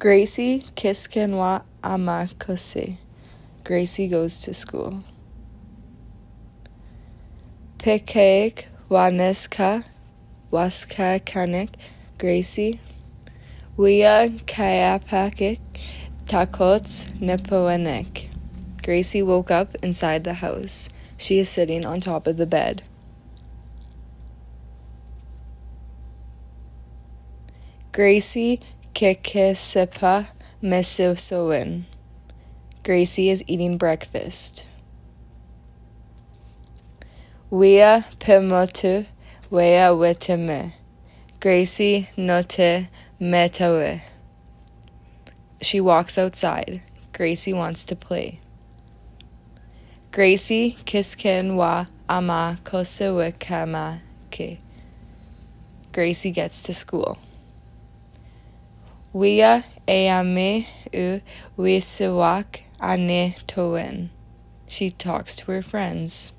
Gracie Kiskenwa Amakose. Gracie goes to school. Pekaik Waneska Waska Kanik Gracie. Wia Kayapakik Takots Nepoenek. Gracie woke up inside the house. She is sitting on top of the bed. Gracie Kekesepa Mesosoin. Gracie is eating breakfast. Wea Pemotu Wea Weteme. Gracie Note Metawe. She walks outside. Gracie wants to play. Gracie Kisken wa ama kosewekama ke. Gracie gets to school. Wia eame u wisewak ane towen. She talks to her friends.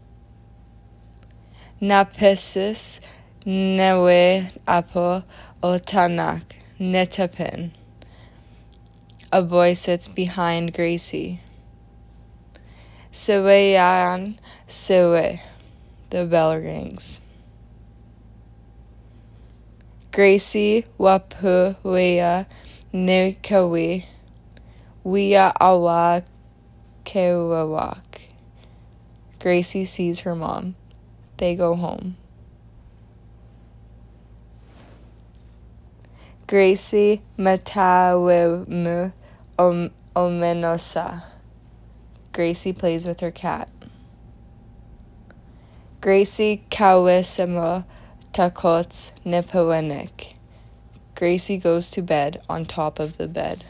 Napesis newe apo otanak netapin. A boy sits behind Gracie. Seweyan sewe. The bell rings. Gracie Wapuwea nikawi. Wea awa kewawak. Gracie sees her mom. They go home. Gracie matawemu omenosa. Gracie plays with her cat. Gracie kawisimo takots nipowenik. Gracie goes to bed on top of the bed.